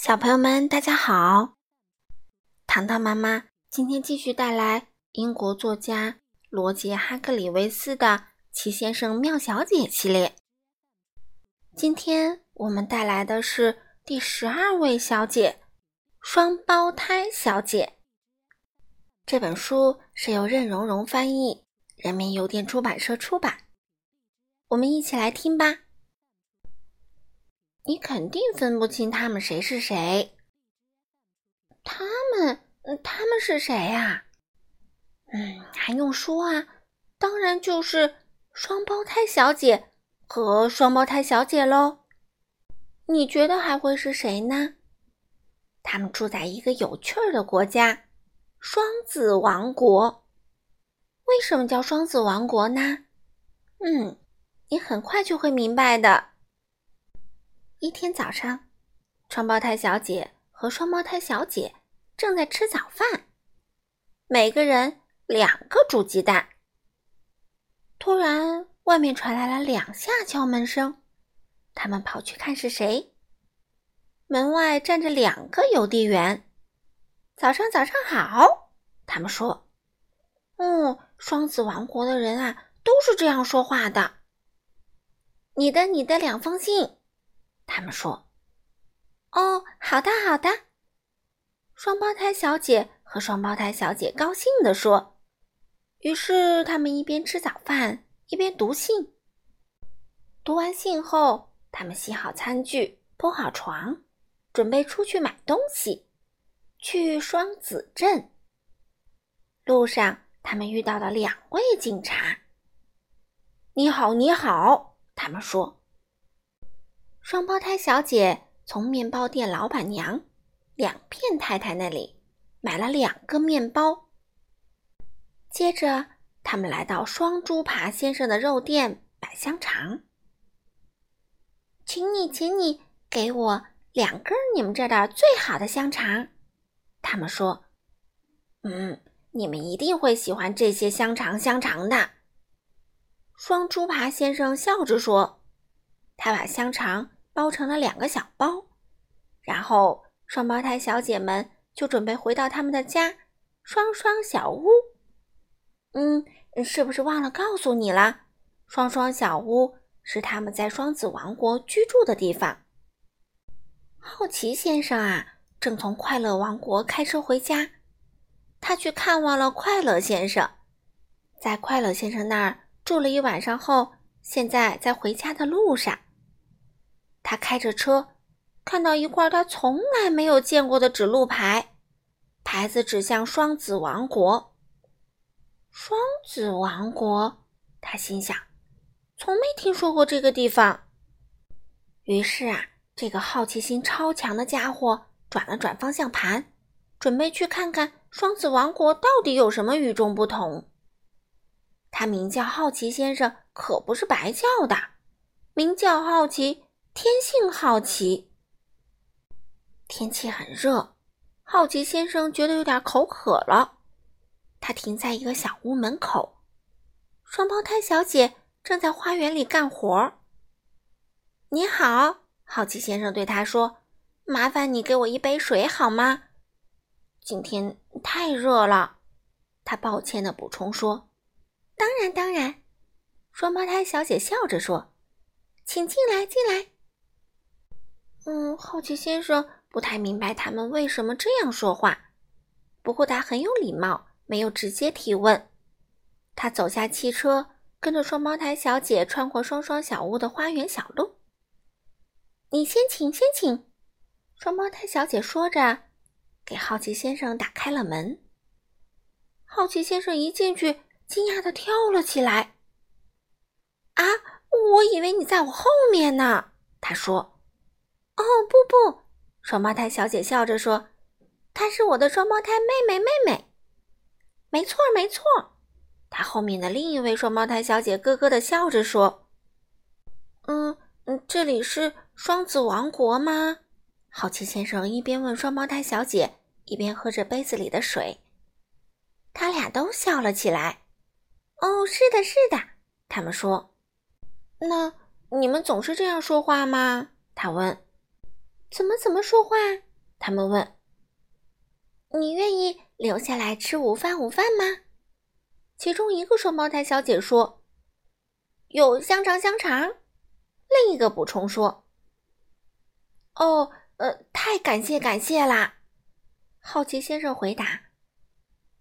小朋友们，大家好！糖糖妈妈今天继续带来英国作家罗杰·哈克里维斯的《奇先生妙小姐》系列。今天我们带来的是第十二位小姐——双胞胎小姐。这本书是由任溶溶翻译，人民邮电出版社出版。我们一起来听吧。你肯定分不清他们谁是谁。他们，他们是谁呀？嗯，还用说啊？当然就是双胞胎小姐和双胞胎小姐喽。你觉得还会是谁呢？他们住在一个有趣儿的国家——双子王国。为什么叫双子王国呢？嗯，你很快就会明白的。一天早上，双胞胎小姐和双胞胎小姐正在吃早饭，每个人两个煮鸡蛋。突然，外面传来了两下敲门声，他们跑去看是谁。门外站着两个邮递员。早上，早上好，他们说：“嗯，双子王国的人啊，都是这样说话的。”你的，你的两封信。他们说：“哦，好的，好的。”双胞胎小姐和双胞胎小姐高兴地说。于是他们一边吃早饭，一边读信。读完信后，他们洗好餐具，铺好床，准备出去买东西，去双子镇。路上，他们遇到了两位警察。“你好，你好。”他们说。双胞胎小姐从面包店老板娘两片太太那里买了两个面包。接着，他们来到双猪扒先生的肉店买香肠。请你，请你给我两根你们这儿最好的香肠。他们说：“嗯，你们一定会喜欢这些香肠香肠的。”双猪扒先生笑着说：“他把香肠。”包成了两个小包，然后双胞胎小姐们就准备回到他们的家——双双小屋。嗯，是不是忘了告诉你了？双双小屋是他们在双子王国居住的地方。好奇先生啊，正从快乐王国开车回家，他去看望了快乐先生，在快乐先生那儿住了一晚上后，现在在回家的路上。他开着车，看到一块他从来没有见过的指路牌，牌子指向双子王国。双子王国，他心想，从没听说过这个地方。于是啊，这个好奇心超强的家伙转了转方向盘，准备去看看双子王国到底有什么与众不同。他名叫好奇先生，可不是白叫的，名叫好奇。天性好奇，天气很热，好奇先生觉得有点口渴了。他停在一个小屋门口，双胞胎小姐正在花园里干活。你好，好奇先生对他说：“麻烦你给我一杯水好吗？”今天太热了，他抱歉的补充说：“当然，当然。”双胞胎小姐笑着说：“请进来，进来。”嗯，好奇先生不太明白他们为什么这样说话，不过他很有礼貌，没有直接提问。他走下汽车，跟着双胞胎小姐穿过双双小屋的花园小路。你先请，先请。双胞胎小姐说着，给好奇先生打开了门。好奇先生一进去，惊讶的跳了起来。啊，我以为你在我后面呢，他说。哦不不，双胞胎小姐笑着说：“她是我的双胞胎妹妹妹妹。”没错没错，她后面的另一位双胞胎小姐咯咯的笑着说：“嗯嗯，这里是双子王国吗？”好奇先生一边问双胞胎小姐，一边喝着杯子里的水。他俩都笑了起来。“哦，是的，是的。”他们说。“那你们总是这样说话吗？”他问。怎么怎么说话？他们问：“你愿意留下来吃午饭？午饭吗？”其中一个双胞胎小姐说：“有香肠，香肠。”另一个补充说：“哦，呃，太感谢，感谢啦！”好奇先生回答：“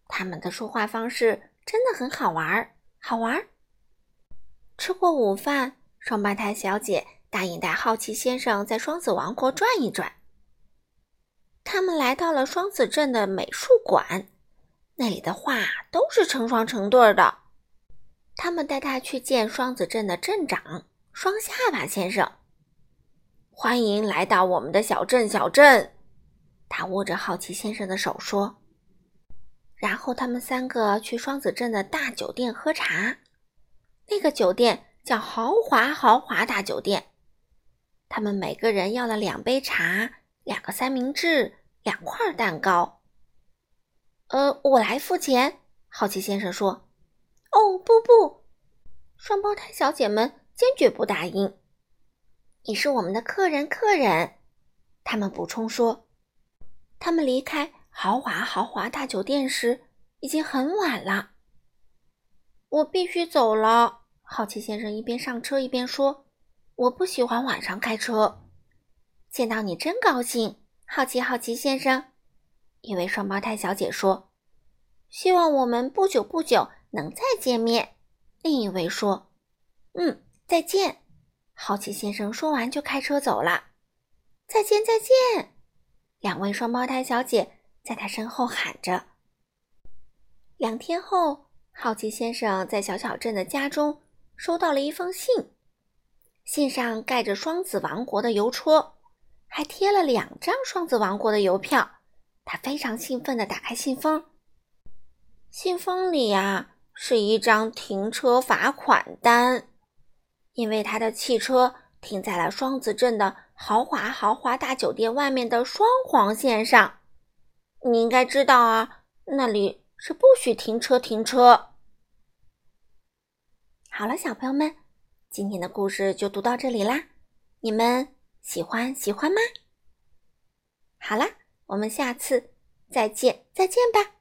他们的说话方式真的很好玩儿，好玩儿。”吃过午饭，双胞胎小姐答应带好奇先生在双子王国转一转。他们来到了双子镇的美术馆，那里的画都是成双成对的。他们带他去见双子镇的镇长双下巴先生。欢迎来到我们的小镇，小镇。他握着好奇先生的手说。然后他们三个去双子镇的大酒店喝茶。那个酒店叫豪华豪华大酒店。他们每个人要了两杯茶，两个三明治，两块蛋糕。呃，我来付钱。好奇先生说：“哦，不不！”双胞胎小姐们坚决不答应。你是我们的客人，客人。他们补充说。他们离开豪华豪华大酒店时，已经很晚了。我必须走了。好奇先生一边上车一边说：“我不喜欢晚上开车。”见到你真高兴，好奇好奇先生。一位双胞胎小姐说：“希望我们不久不久能再见面。”另一位说：“嗯，再见。”好奇先生说完就开车走了。再见，再见！两位双胞胎小姐在他身后喊着。两天后。好奇先生在小小镇的家中收到了一封信，信上盖着双子王国的邮戳，还贴了两张双子王国的邮票。他非常兴奋地打开信封，信封里呀是一张停车罚款单，因为他的汽车停在了双子镇的豪华豪华大酒店外面的双黄线上。你应该知道啊，那里。是不许停车停车。好了，小朋友们，今天的故事就读到这里啦。你们喜欢喜欢吗？好啦，我们下次再见，再见吧。